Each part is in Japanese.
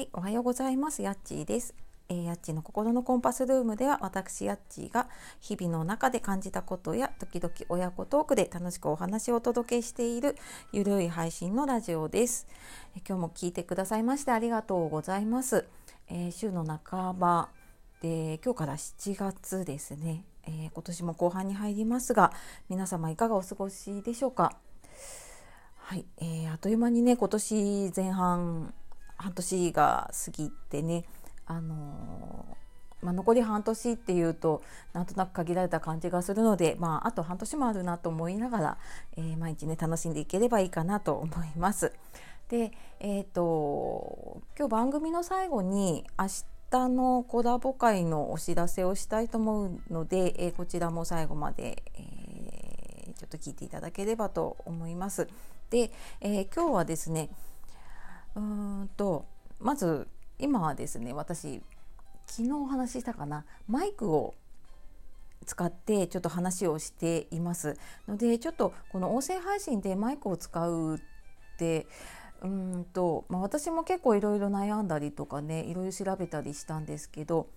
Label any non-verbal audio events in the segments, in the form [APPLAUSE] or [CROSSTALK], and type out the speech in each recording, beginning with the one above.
はい、おはようございます。やっちーです。えー、やっちーの心のコンパスルームでは私やっちーが日々の中で感じたことや時々親子トークで楽しくお話をお届けしているゆるい配信のラジオです。えー、今日も聞いてくださいましてありがとうございます。えー、週の半ばで今日から7月ですね、え今年も後半に入りますが皆様いかがお過ごしでしょうか？はい、えー、あっという間にね今年前半半年が過ぎてね、あのー、まあ、残り半年っていうとなんとなく限られた感じがするので、まあ、あと半年もあるなと思いながら、えー、毎日ね楽しんでいければいいかなと思います。で、えーと、今日番組の最後に明日のコラボ会のお知らせをしたいと思うので、えー、こちらも最後まで、えちょっと聞いていただければと思います。で、え今日はですねうんとまず今はですね私昨日お話ししたかなマイクを使ってちょっと話をしています。のでちょっとこの音声配信でマイクを使うってうんと、まあ、私も結構いろいろ悩んだりとかねいろいろ調べたりしたんですけど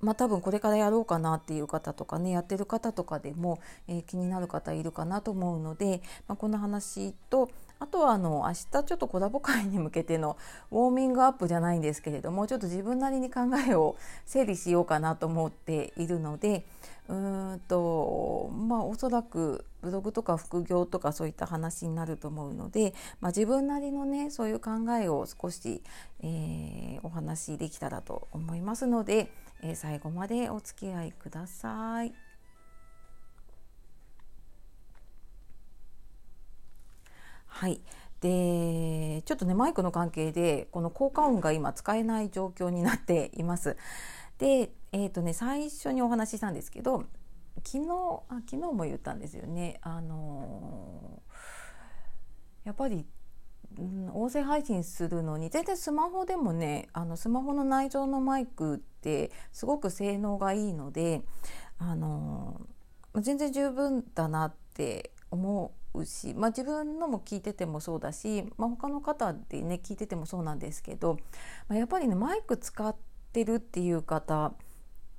まあ、多分これからやろうかなっていう方とかねやってる方とかでも、えー、気になる方いるかなと思うので、まあ、この話とあとはあの明日ちょっとコラボ会に向けてのウォーミングアップじゃないんですけれどもちょっと自分なりに考えを整理しようかなと思っているのでうーんとまあおそらくブログとか副業とかそういった話になると思うので、まあ、自分なりのねそういう考えを少し、えー、お話しできたらと思いますので、えー、最後までお付き合いください。はいでちょっとねマイクの関係でこの効果音が今使えない状況になっています。で、えーとね、最初にお話ししたんですけど昨日あ昨日も言ったんですよね。あのー、やっぱり、音声配信するのに全然スマホでもねあのスマホの内蔵のマイクってすごく性能がいいのであの全然十分だなって思ううし、まあ、自分のも聞いててもそうだし、まあ、他の方でね聞いててもそうなんですけど、まあ、やっぱりねマイク使ってるっていう方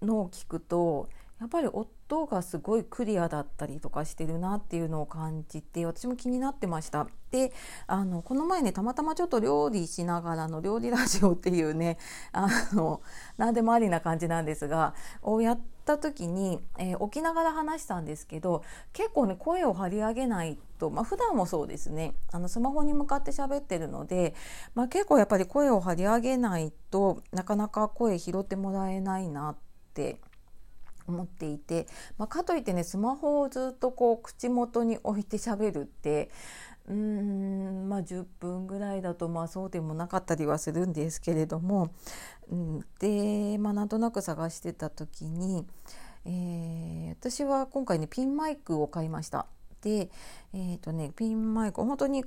のを聞くとやっぱり音がすごいクリアだったりとかしてるなっていうのを感じて私も気になってました。であのこの前ねたまたまちょっと料理しながらの料理ラジオっていうねあの何でもありな感じなんですがをやってた時に、えー、起きながら話したんですけど結構ね声を張り上げないと、まあ普段もそうですね。あのスマホに向かって喋ってるので、まあ、結構やっぱり声を張り上げないとなかなか声拾ってもらえないなって思っていて、まあ、かといってねスマホをずっとこう口元に置いて喋るってうんまあ10分ぐらいだとまあそうでもなかったりはするんですけれども、うん、で、まあ、なんとなく探してた時に、えー、私は今回ねピンマイクを買いました。で、えーとね、ピンマイク本当に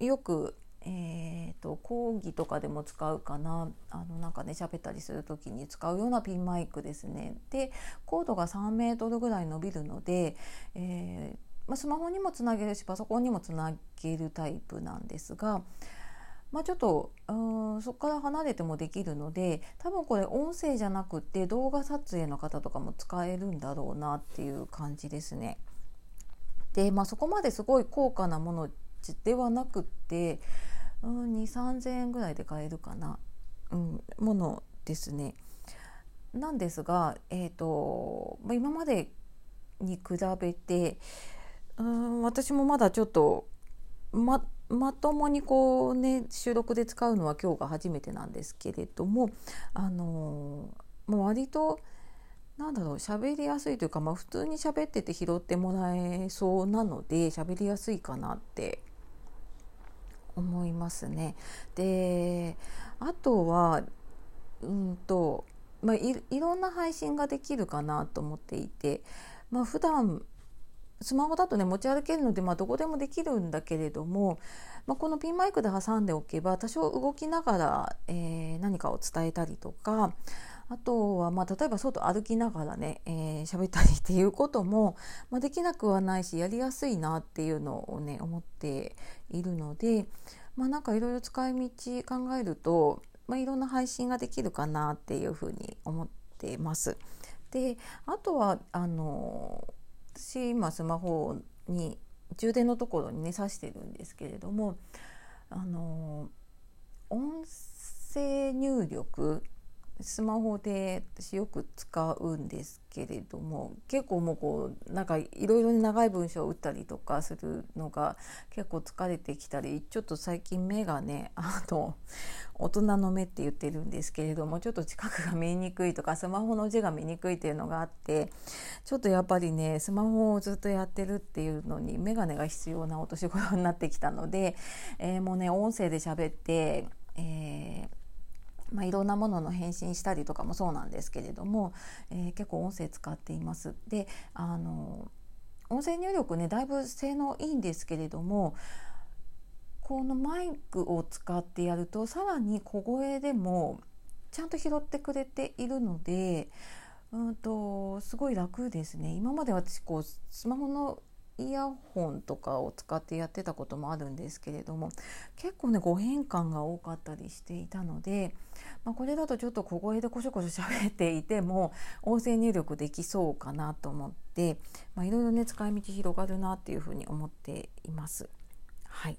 よくえーと、講義とかでも使うかなあのなんかね喋ったりする時に使うようなピンマイクですね。でコードが3メートルぐらい伸びるので、えーまあ、スマホにもつなげるしパソコンにもつなげるタイプなんですが。まあ、ちょっとうんそこから離れてもできるので多分これ音声じゃなくて動画撮影の方とかも使えるんだろうなっていう感じですね。で、まあ、そこまですごい高価なものではなくってうん2 3 0 0 0円ぐらいで買えるかな、うん、ものですね。なんですが、えーと、今までに比べてうん私もまだちょっとままともにこうね収録で使うのは今日が初めてなんですけれどもあのもう割となんだろう喋りやすいというか、まあ、普通に喋ってて拾ってもらえそうなので喋りやすいかなって思いますね。であとはうんと、まあ、いいろんな配信ができるかなと思っていて、まあ、普段スマホだとね持ち歩けるので、まあ、どこでもできるんだけれども、まあ、このピンマイクで挟んでおけば多少動きながら、えー、何かを伝えたりとかあとは、まあ、例えば外歩きながらね喋、えー、ったりっていうことも、まあ、できなくはないしやりやすいなっていうのをね思っているので、まあ、なんかいろいろ使い道考えるとまあ、いろんな配信ができるかなっていうふうに思ってます。であとはあの私今スマホに充電のところにね挿してるんですけれどもあの音声入力スマホで私よく使うんですけれども結構もうこうなんかいろいろ長い文章を打ったりとかするのが結構疲れてきたりちょっと最近目がね [LAUGHS] あの大人の目って言ってるんですけれどもちょっと近くが見えにくいとかスマホの字が見にくいっていうのがあってちょっとやっぱりねスマホをずっとやってるっていうのに眼鏡が必要なお年頃になってきたので、えー、もうね音声で喋って、えーまあ、いろんなものの返信したりとかもそうなんですけれども、えー、結構音声使っています。であの音声入力ねだいぶ性能いいんですけれどもこのマイクを使ってやるとさらに小声でもちゃんと拾ってくれているのでうんとすごい楽ですね今まで私こうスマホのイヤホンとかを使ってやってたこともあるんですけれども結構ね誤変換が多かったりしていたので、まあ、これだとちょっと小声でこしょこしょ喋っていても音声入力できそうかなと思って、いろいろね使い道広がるなっていうふうに思っています。はい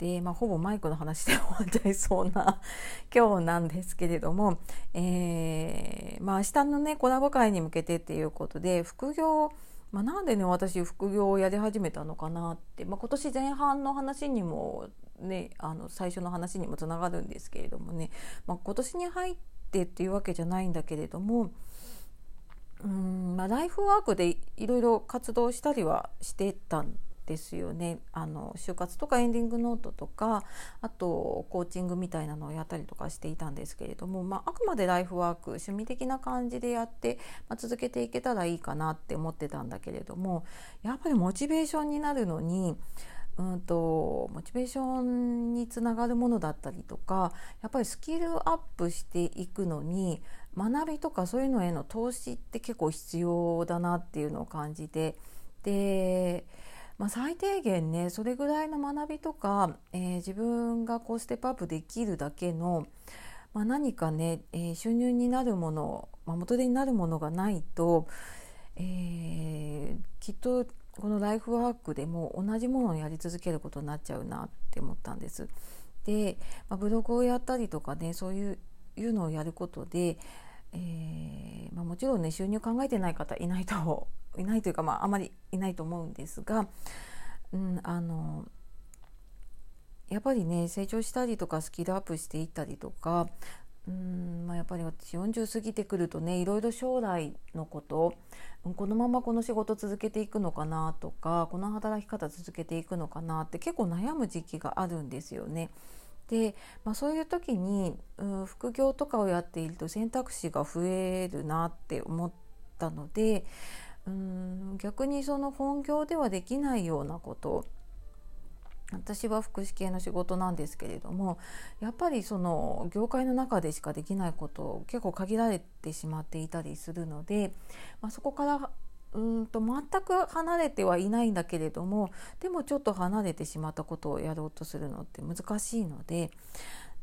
で、まあ、ほぼマイクの話で終わっちゃいそうな [LAUGHS] 今日なんですけれども、えーまあ、明日のねコラボ会に向けてっていうことで副業をまあ、なんでね私副業をやり始めたのかなって、まあ、今年前半の話にもねあの最初の話にもつながるんですけれどもね、まあ、今年に入ってっていうわけじゃないんだけれどもうん、まあ、ライフワークでいろいろ活動したりはしてたんですよね。あの就活とかエンディングノートとかあとコーチングみたいなのをやったりとかしていたんですけれども、まあ、あくまでライフワーク趣味的な感じでやって、まあ、続けていけたらいいかなって思ってたんだけれどもやっぱりモチベーションになるのにうんとモチベーションにつながるものだったりとかやっぱりスキルアップしていくのに学びとかそういうのへの投資って結構必要だなっていうのを感じてでまあ、最低限ねそれぐらいの学びとか、えー、自分がこうステップアップできるだけの、まあ、何かね、えー、収入になるもの、まあ、元手になるものがないと、えー、きっとこのライフワークでも同じものをやり続けることになっちゃうなって思ったんです。で、まあ、ブログをやったりとかねそういういうのをやることで、えーまあ、もちろんね収入考えてない方いないと [LAUGHS] いないというか、まあ、あまりいないと思うんですが、うん、あのやっぱりね成長したりとかスキルアップしていったりとかうんまあ、やっぱり私40過ぎてくるとねいろいろ将来のことこのままこの仕事続けていくのかなとかこの働き方続けていくのかなって結構悩む時期があるんですよね。で、まあ、そういう時に、うん、副業とかをやっていると選択肢が増えるなって思ったのでうん逆にその本業ではできないようなこと私は福祉系の仕事なんですけれどもやっぱりその業界の中でしかできないこと結構限られてしまっていたりするので、まあ、そこからうんと全く離れてはいないんだけれどもでもちょっと離れてしまったことをやろうとするのって難しいので、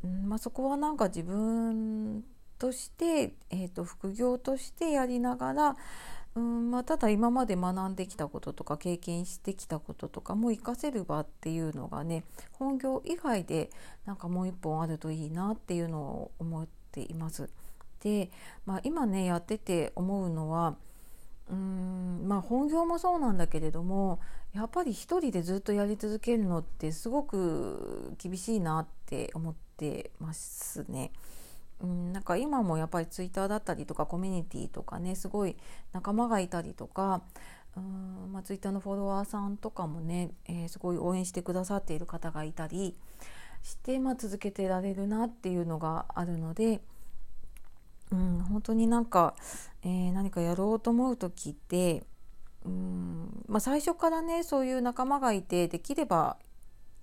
うんまあ、そこはなんか自分として、えーと副業としてやりながらうんまあ、ただ今まで学んできたこととか経験してきたこととかも活かせる場っていうのがね本業以外でなんかもう一本あるといいなっていうのを思っています。で、まあ、今ねやってて思うのはうんまあ本業もそうなんだけれどもやっぱり一人でずっとやり続けるのってすごく厳しいなって思ってますね。うん、なんか今もやっぱりツイッターだったりとかコミュニティとかねすごい仲間がいたりとかうんまあ、ツイッターのフォロワーさんとかもね、えー、すごい応援してくださっている方がいたりして、まあ、続けてられるなっていうのがあるので、うん、本当になんか、えー、何かやろうと思う時ってうん、まあ、最初からねそういう仲間がいてできれば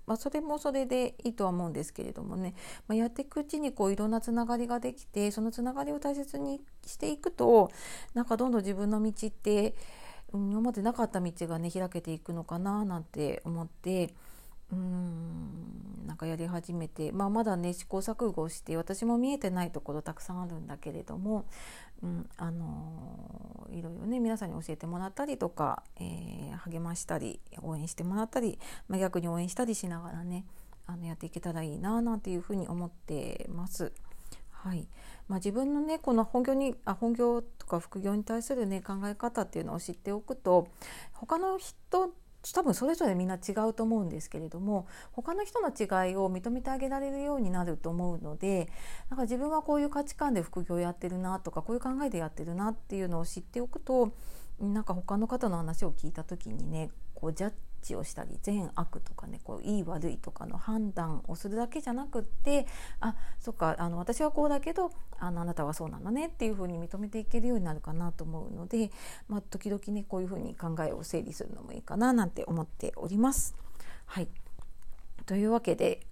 まあ、それもそれでいいとは思うんですけれどもね、まあ、やっていくうちにこういろんなつながりができてそのつながりを大切にしていくとなんかどんどん自分の道って、うん、今までなかった道がね開けていくのかななんて思って、うんなんかやり始めて、まあ、まだね試行錯誤して私も見えてないところたくさんあるんだけれども、うん、あのいろいろね皆さんに教えてもらったりとか、えー、励ましたり応援してもらったり、まあ、逆に応援したりしながらねあのやっていけたらいいななんていうふうに思ってます。はいまあ、自分のねこの本業にあ本業とか副業に対するね考え方っていうのを知っておくと他の人多分それぞれみんな違うと思うんですけれども他の人の違いを認めてあげられるようになると思うのでなんか自分はこういう価値観で副業やってるなとかこういう考えでやってるなっていうのを知っておくとなんか他の方の話を聞いた時にねこうジャッジをしたり善悪とかねこういい悪いとかの判断をするだけじゃなくってあそっかあの私はこうだけどあのあなたはそうなんだねっていうふうに認めていけるようになるかなと思うので、まあ、時々ねこういうふうに考えを整理するのもいいかななんて思っております。はいというわけで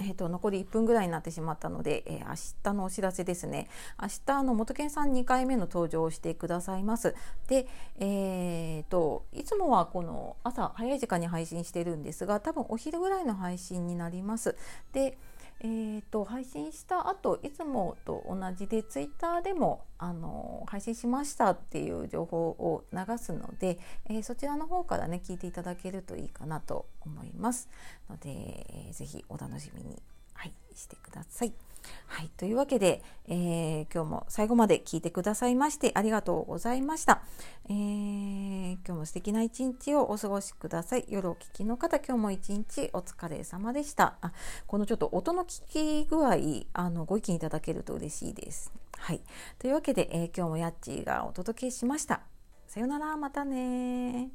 えーと、残り1分ぐらいになってしまったので、えー、明日のお知らせですね。明日の元健さん2回目の登場をしてくださいます。で、えーと、いつもはこの朝早い時間に配信してるんですが多分お昼ぐらいの配信になります。でえーと、配信した後いつもと同じでツイッターでもあの配信しましたっていう情報を流すので、えー、そちらの方からね聞いていただけるといいかなと思いますので、えー、ぜひお楽しみに、はい、してください。はい、というわけで、えー、今日も最後まで聞いてくださいましてありがとうございました。えー、今日も素敵な一日をお過ごしください。夜お聞きの方、今日も一日お疲れ様でした。あこのちょっと音の聞き具合あのご意見いただけると嬉しいです。はい、というわけで、えー、今日もやっちーがお届けしました。さよなら、またね